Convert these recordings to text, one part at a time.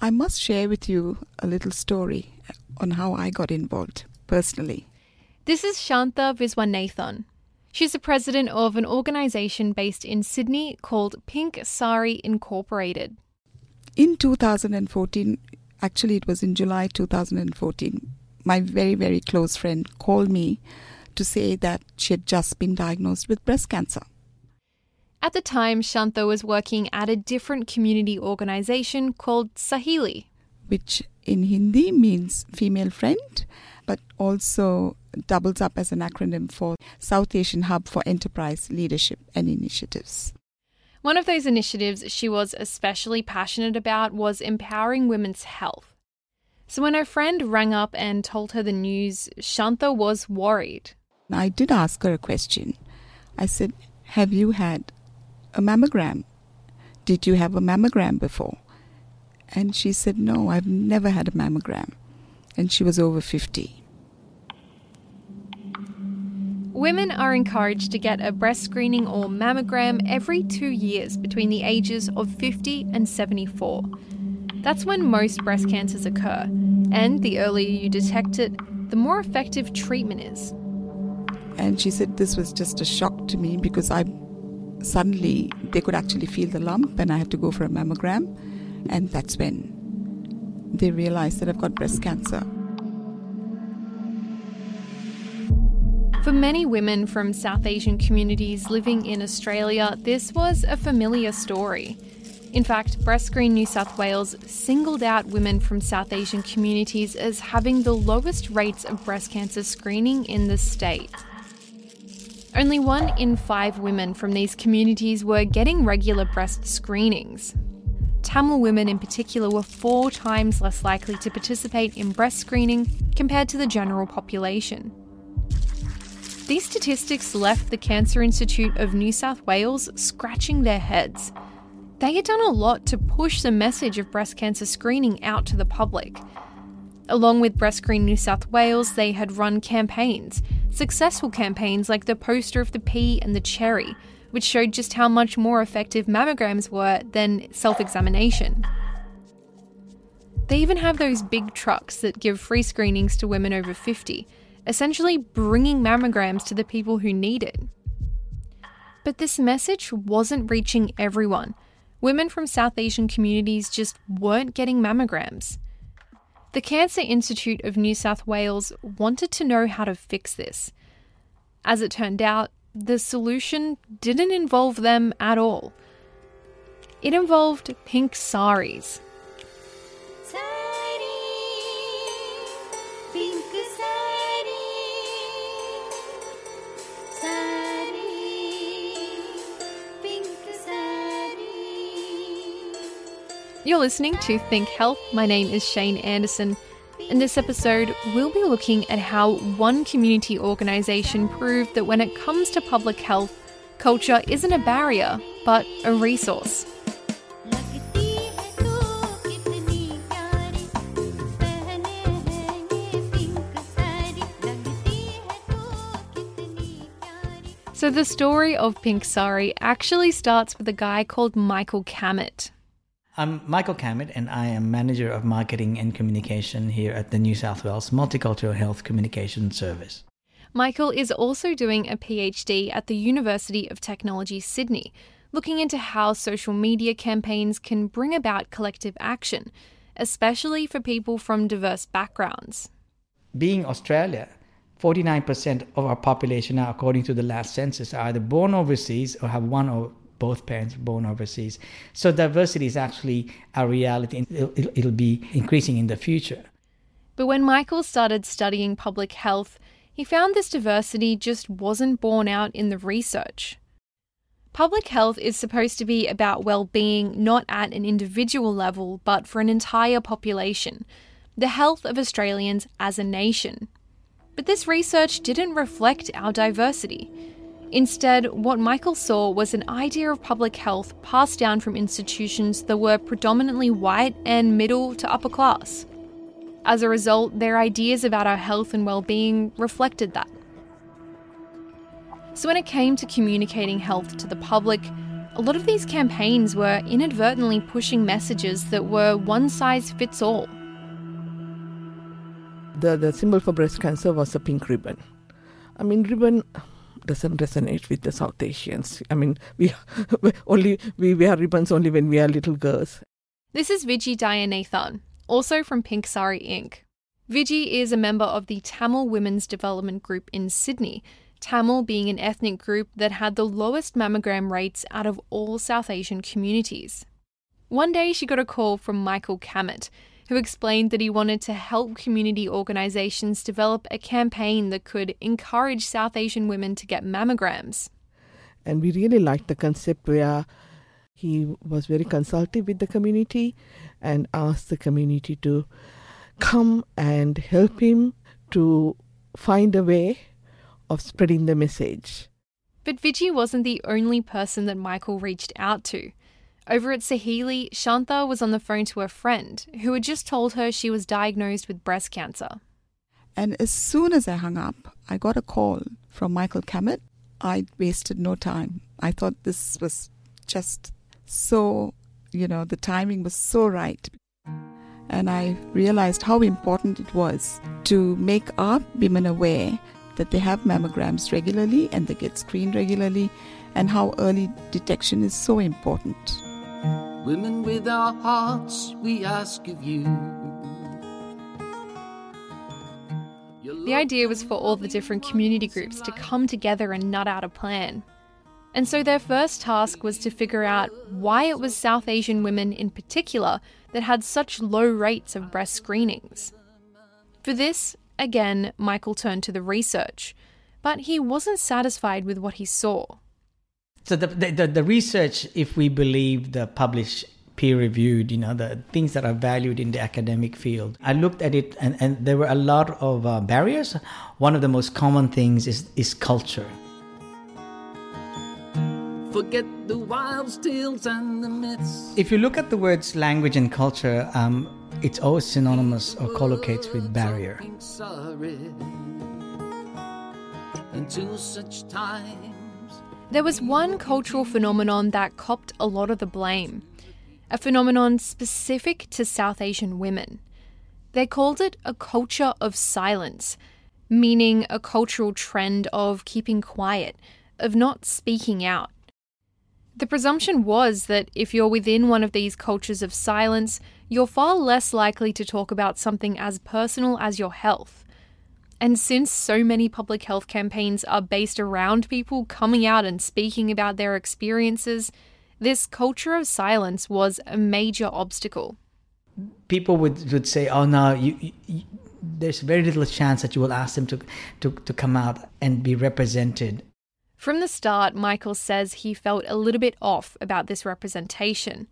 I must share with you a little story on how I got involved personally. This is Shantha Viswanathan. She's the president of an organisation based in Sydney called Pink Sari Incorporated. In 2014, actually, it was in July 2014, my very, very close friend called me to say that she had just been diagnosed with breast cancer. At the time, Shantha was working at a different community organisation called Saheli, which in Hindi means female friend, but also doubles up as an acronym for South Asian Hub for Enterprise Leadership and Initiatives. One of those initiatives she was especially passionate about was empowering women's health. So when her friend rang up and told her the news, Shantha was worried. I did ask her a question. I said, Have you had a mammogram? Did you have a mammogram before? And she said, No, I've never had a mammogram. And she was over 50. Women are encouraged to get a breast screening or mammogram every two years between the ages of 50 and 74. That's when most breast cancers occur, and the earlier you detect it, the more effective treatment is. And she said this was just a shock to me because I suddenly they could actually feel the lump, and I had to go for a mammogram, and that's when they realized that I've got breast cancer. For many women from South Asian communities living in Australia, this was a familiar story. In fact, Breast Screen New South Wales singled out women from South Asian communities as having the lowest rates of breast cancer screening in the state. Only one in five women from these communities were getting regular breast screenings. Tamil women in particular were four times less likely to participate in breast screening compared to the general population. These statistics left the Cancer Institute of New South Wales scratching their heads. They had done a lot to push the message of breast cancer screening out to the public. Along with Breast Screen New South Wales, they had run campaigns, successful campaigns like the poster of the pea and the cherry, which showed just how much more effective mammograms were than self examination. They even have those big trucks that give free screenings to women over 50, essentially bringing mammograms to the people who need it. But this message wasn't reaching everyone. Women from South Asian communities just weren't getting mammograms. The Cancer Institute of New South Wales wanted to know how to fix this. As it turned out, the solution didn't involve them at all. It involved pink saris. You're listening to Think Health. My name is Cheyne Anderson. In this episode, we'll be looking at how one community organisation proved that when it comes to public health, culture isn't a barrier, but a resource. So, the story of Pink Sari actually starts with a guy called Michael Camit. I'm Michael Camit, and I am Manager of Marketing and Communication here at the New South Wales Multicultural Health Communication Service. Michael is also doing a PhD at the University of Technology, Sydney, looking into how social media campaigns can bring about collective action, especially for people from diverse backgrounds. Being Australia, 49% of our population now, according to the last census, are either born overseas or have one or both parents born overseas. So diversity is actually a reality it'll, it'll be increasing in the future. But when Michael started studying public health, he found this diversity just wasn't borne out in the research. Public health is supposed to be about well-being not at an individual level, but for an entire population, the health of Australians as a nation. But this research didn't reflect our diversity. Instead, what Michael saw was an idea of public health passed down from institutions that were predominantly white and middle to upper class. As a result, their ideas about our health and well-being reflected that. So when it came to communicating health to the public, a lot of these campaigns were inadvertently pushing messages that were one size fits all. The, the symbol for breast cancer was a pink ribbon. I mean, ribbon doesn't resonate with the South Asians. I mean, we only we wear ribbons only when we are little girls. This is Viji Dhayanathan, also from Pink Sari Inc. Viji is a member of the Tamil Women's Development Group in Sydney, Tamil being an ethnic group that had the lowest mammogram rates out of all South Asian communities. One day she got a call from Michael Camit, who explained that he wanted to help community organisations develop a campaign that could encourage South Asian women to get mammograms. And we really liked the concept where he was very consultative with the community and asked the community to come and help him to find a way of spreading the message. But Viji wasn't the only person that Michael reached out to. Over at Saheli, Shantha was on the phone to a friend who had just told her she was diagnosed with breast cancer. And as soon as I hung up, I got a call from Michael Camit. I wasted no time. I thought this was just so, you know, the timing was so right. And I realized how important it was to make our women aware that they have mammograms regularly and they get screened regularly, and how early detection is so important. Women with our hearts, we ask of you. The idea was for all the different community groups to come together and nut out a plan. And so their first task was to figure out why it was South Asian women in particular that had such low rates of breast screenings. For this, again, Michael turned to the research, but he wasn't satisfied with what he saw. So the, the, the research, if we believe the published peer-reviewed, you know, the things that are valued in the academic field. I looked at it, and, and there were a lot of uh, barriers. One of the most common things is is culture. Forget the wild tales and the myths. If you look at the words language and culture, um, it's always synonymous or collocates with barrier. Until such times. There was one cultural phenomenon that copped a lot of the blame, a phenomenon specific to South Asian women. They called it a culture of silence, meaning a cultural trend of keeping quiet, of not speaking out. The presumption was that if you're within one of these cultures of silence, you're far less likely to talk about something as personal as your health. And since so many public health campaigns are based around people coming out and speaking about their experiences, this culture of silence was a major obstacle. People would, would say, oh no, you, you, there's very little chance that you will ask them to, to, to come out and be represented. From the start, Michael says he felt a little bit off about this representation.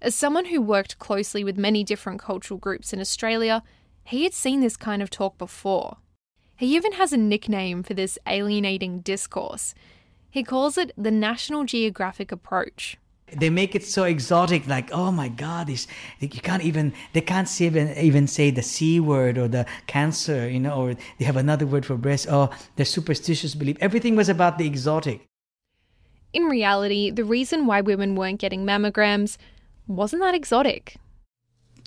As someone who worked closely with many different cultural groups in Australia, he had seen this kind of talk before. He even has a nickname for this alienating discourse. He calls it the National Geographic approach. They make it so exotic, like oh my God, this you can't even they can't even even say the c word or the cancer, you know, or they have another word for breast. Oh, the superstitious belief. Everything was about the exotic. In reality, the reason why women weren't getting mammograms wasn't that exotic.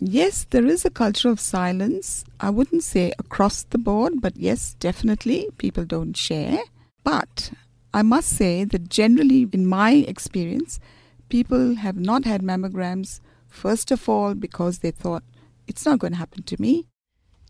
Yes, there is a culture of silence. I wouldn't say across the board, but yes, definitely people don't share. But I must say that generally, in my experience, people have not had mammograms, first of all, because they thought it's not going to happen to me.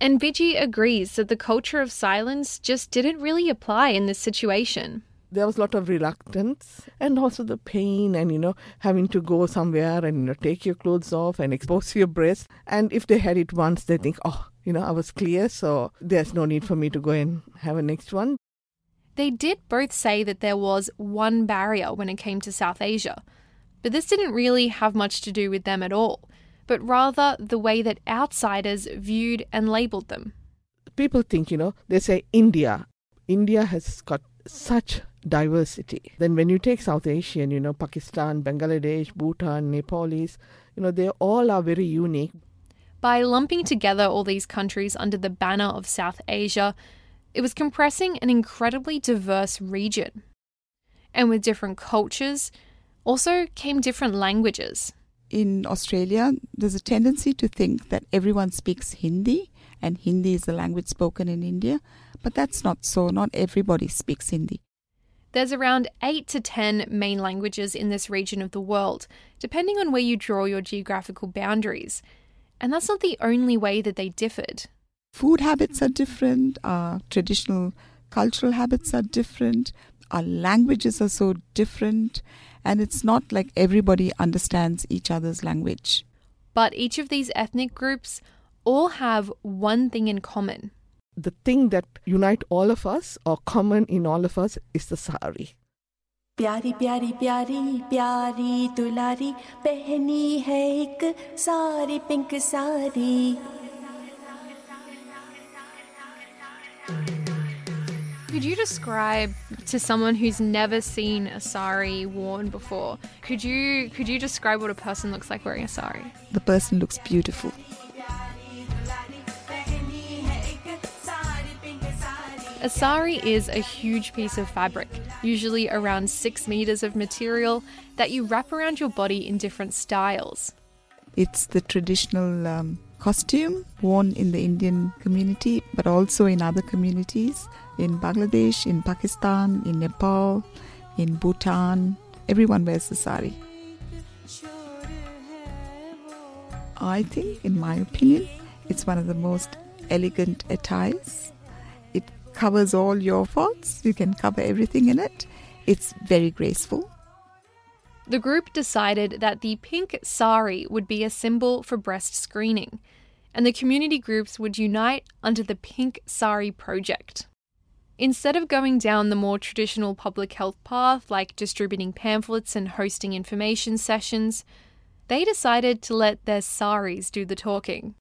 And Viji agrees that the culture of silence just didn't really apply in this situation there was a lot of reluctance and also the pain and you know having to go somewhere and you know take your clothes off and expose your breast and if they had it once they think oh you know i was clear so there's no need for me to go and have a next one. They did both say that there was one barrier when it came to south asia but this didn't really have much to do with them at all but rather the way that outsiders viewed and labeled them. People think you know they say india. India has got such diversity. Then when you take South Asian, you know, Pakistan, Bangladesh, Bhutan, Nepalese, you know, they all are very unique. By lumping together all these countries under the banner of South Asia, it was compressing an incredibly diverse region. And with different cultures, Also came different languages. In Australia, there's a tendency to think that everyone speaks Hindi and Hindi is the language spoken in India, but that's not so. Not everybody speaks Hindi. There's around 8 to 10 main languages in this region of the world, depending on where you draw your geographical boundaries. And that's not the only way that they differed. Food habits are different, our traditional cultural habits are different, our languages are so different, and it's not like everybody understands each other's language. But each of these ethnic groups all have one thing in common The thing that unite all of us or common in all of us is the sari. प्यारी प्यारी प्यारी प्यारी दुलारी पहनी है एक सारी pink सारी Could you describe to someone who's never seen a sari worn before? Could you could you describe what a person looks like wearing a sari? The person looks beautiful. A sari is a huge piece of fabric, usually around six meters of material, that you wrap around your body in different styles. It's the traditional um, costume worn in the Indian community, but also in other communities in Bangladesh, in Pakistan, in Nepal, in Bhutan. Everyone wears the sari. I think, in my opinion, it's one of the most elegant attires. Covers all your faults, you can cover everything in it. It's very graceful. The group decided that the pink sari would be a symbol for breast screening, and the community groups would unite under the Pink Sari Project. Instead of going down the more traditional public health path, like distributing pamphlets and hosting information sessions, they decided to let their saris do the talking.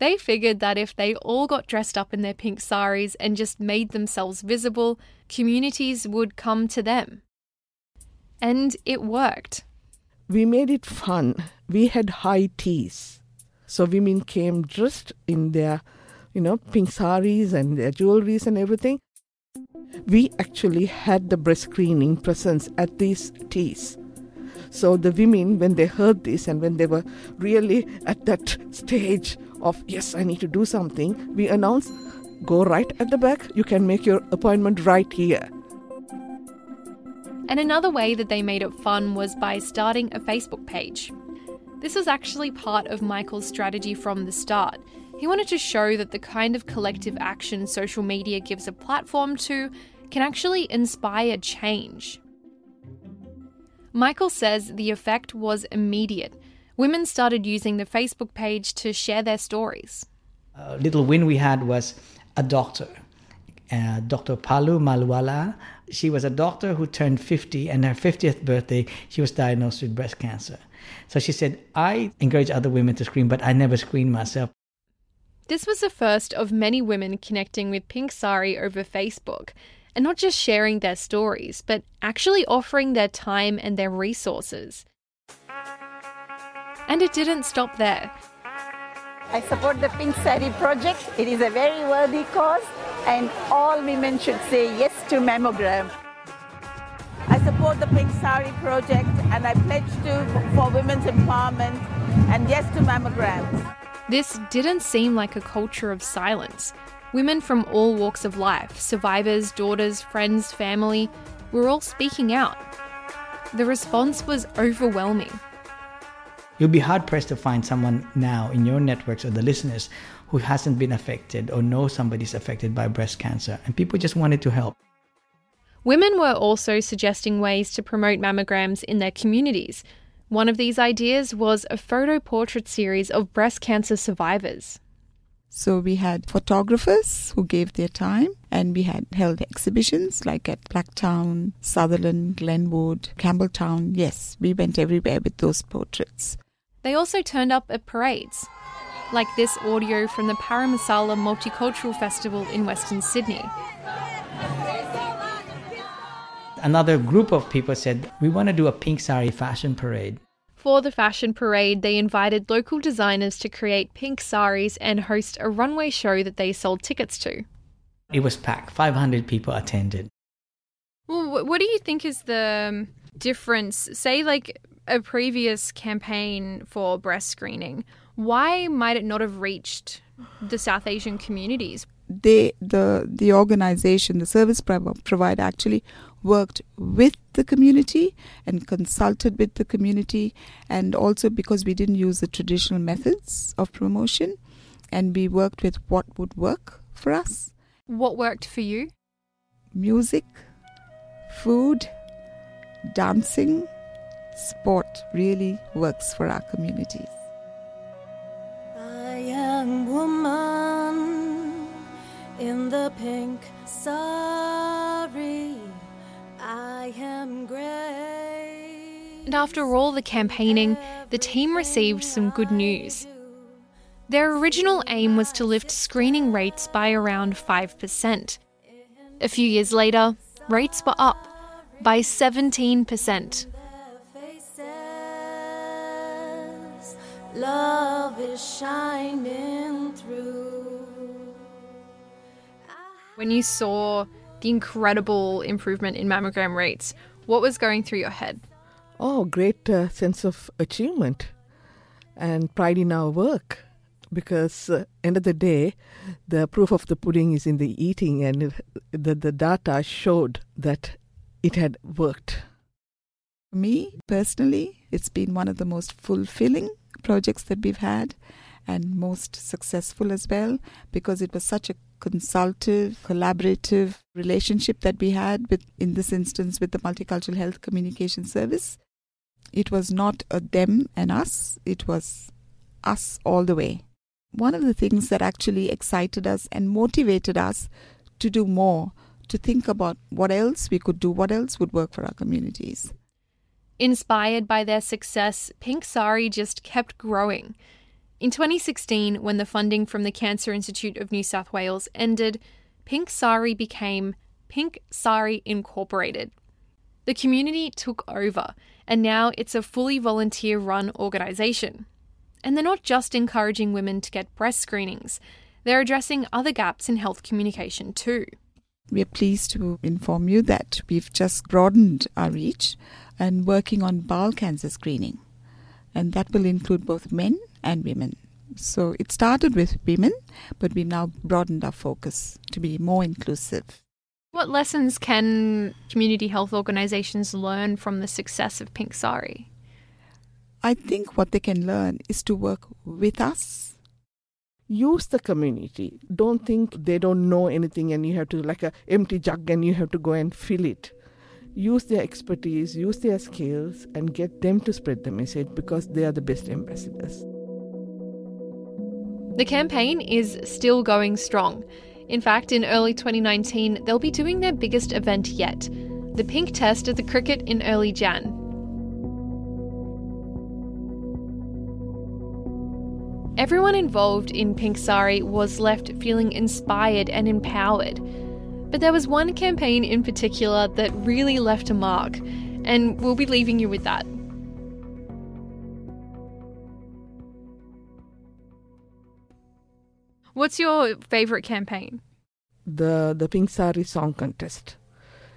They figured that if they all got dressed up in their pink saris and just made themselves visible, communities would come to them. And it worked. We made it fun. We had high teas. So women came dressed in their, you know, pink saris and their jewelries and everything. We actually had the breast screening presence at these teas. So the women, when they heard this and when they were really at that stage of, yes, I need to do something, we announced, go right at the back. You can make your appointment right here. And another way that they made it fun was by starting a Facebook page. This was actually part of Michael's strategy from the start. He wanted to show that the kind of collective action social media gives a platform to can actually inspire change. Michael says the effect was immediate. Women started using the Facebook page to share their stories. A little win we had was a doctor, uh, Dr. Palu Malwala. She was a doctor who turned 50, and her 50th birthday, she was diagnosed with breast cancer. So she said, I encourage other women to screen, but I never screen myself. This was the first of many women connecting with Pink Sari over Facebook, and not just sharing their stories, but actually offering their time and their resources. And it didn't stop there. I support the Pink Sari project. It is a very worthy cause, and all women should say yes to mammogram. I support the Pink Sari project, and I pledge to for women's empowerment and yes to mammograms. This didn't seem like a culture of silence. Women from all walks of life, survivors, daughters, friends, family, were all speaking out. The response was overwhelming. You'll be hard pressed to find someone now in your networks or the listeners who hasn't been affected or knows somebody's affected by breast cancer, and people just wanted to help. Women were also suggesting ways to promote mammograms in their communities. One of these ideas was a photo portrait series of breast cancer survivors. So we had photographers who gave their time, and we had held exhibitions like at Blacktown, Sutherland, Glenwood, Campbelltown. Yes, we went everywhere with those portraits. They also turned up at parades, like this audio from the Parramasala Multicultural Festival in Western Sydney. Another group of people said, We want to do a pink sari fashion parade. For the fashion parade, they invited local designers to create pink saris and host a runway show that they sold tickets to. It was packed, 500 people attended. Well, what do you think is the um, difference, say like a previous campaign for breast screening, why might it not have reached the South Asian communities? They, the the organization, the service provider, actually worked with the community and consulted with the community, and also because we didn't use the traditional methods of promotion, and we worked with what would work for us. What worked for you? Music, food, dancing, sport really works for our communities. A young woman in the pink sari. I am gray. And after all the campaigning, the team received some good news. Their original aim was to lift screening rates by around 5%. A few years later, rates were up by 17%. Love is shining through. When you saw the incredible improvement in mammogram rates, what was going through your head? Oh, great uh, sense of achievement and pride in our work. Because uh, end of the day, the proof of the pudding is in the eating, and it, the the data showed that it had worked. Me personally, it's been one of the most fulfilling projects that we've had and most successful as well because it was such a consultative, collaborative relationship that we had with, in this instance, with the Multicultural Health Communication Service. It was not a them and us, it was us all the way. One of the things that actually excited us and motivated us to do more, to think about what else we could do, what else would work for our communities. Inspired by their success, Pink Sari just kept growing. In 2016, when the funding from the Cancer Institute of New South Wales ended, Pink Sari became Pink Sari Incorporated. The community took over, and now it's a fully volunteer run organisation. And they're not just encouraging women to get breast screenings, they're addressing other gaps in health communication too. We are pleased to inform you that we've just broadened our reach and working on bowel cancer screening. And that will include both men and women. So it started with women, but we've now broadened our focus to be more inclusive. What lessons can community health organisations learn from the success of Pink Sari? I think what they can learn is to work with us. Use the community. Don't think they don't know anything and you have to, like a empty jug, and you have to go and fill it use their expertise, use their skills, and get them to spread the message because they are the best ambassadors. The campaign is still going strong. In fact, in early 2019, they'll be doing their biggest event yet the pink test at the cricket in early Jan. Everyone involved in Pink Sari was left feeling inspired and empowered. But there was one campaign in particular that really left a mark, and we'll be leaving you with that. What's your favourite campaign? The the Pink Sari Song Contest.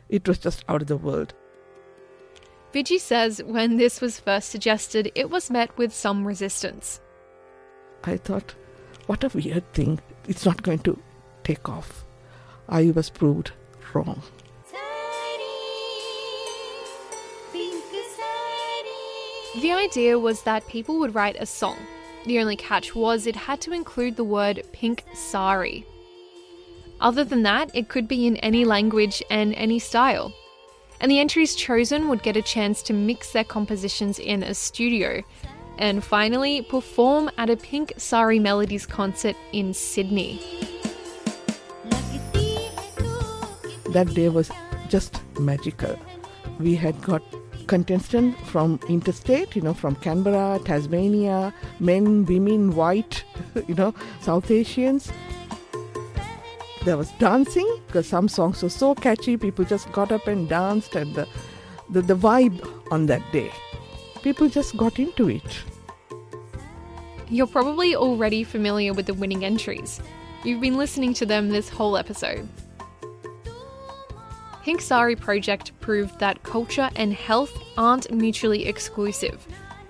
It was just out of the world. Viji says when this was first suggested, it was met with some resistance. I thought, what a weird thing. It's not going to take off. I was proved wrong. The idea was that people would write a song. The only catch was it had to include the word pink sari. Other than that, it could be in any language and any style. And the entries chosen would get a chance to mix their compositions in a studio, and finally perform at a Pink Sari Melodies concert in Sydney. That day was just magical. We had got contestants from interstate, you know, from Canberra, Tasmania, men, women, white, you know, South Asians. There was dancing because some songs were so catchy, people just got up and danced, and the, the, the vibe on that day, people just got into it. You're probably already familiar with the winning entries. You've been listening to them this whole episode. Pink Sari Project proved that culture and health aren't mutually exclusive.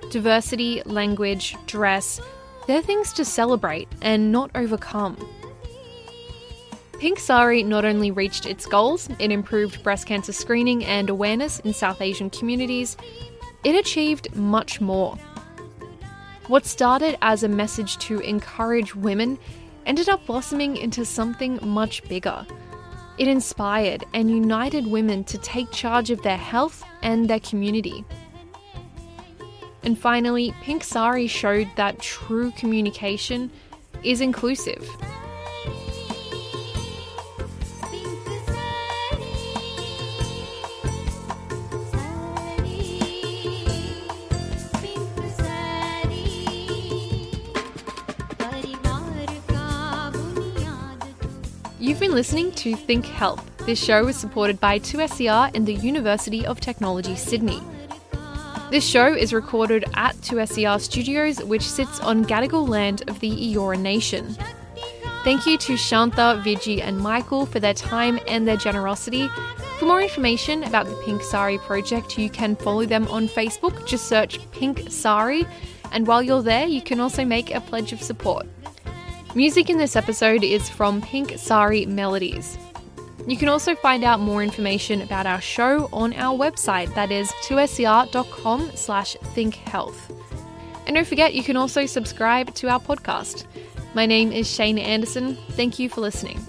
Diversity, language, dress, they're things to celebrate and not overcome. Pink Sari not only reached its goals, it improved breast cancer screening and awareness in South Asian communities, it achieved much more. What started as a message to encourage women ended up blossoming into something much bigger. It inspired and united women to take charge of their health and their community. And finally, Pink Sari showed that true communication is inclusive. Been listening to Think Health. This show is supported by 2SER and the University of Technology, Sydney. This show is recorded at 2SER Studios, which sits on Gadigal land of the Eora Nation. Thank you to Shantha, Viji, and Michael for their time and their generosity. For more information about the Pink Sari project, you can follow them on Facebook. Just search Pink Sari. And while you're there, you can also make a pledge of support. Music in this episode is from Pink Sari Melodies. You can also find out more information about our show on our website, that is 2ser.com slash thinkhealth. And don't forget, you can also subscribe to our podcast. My name is Cheyne Anderson. Thank you for listening.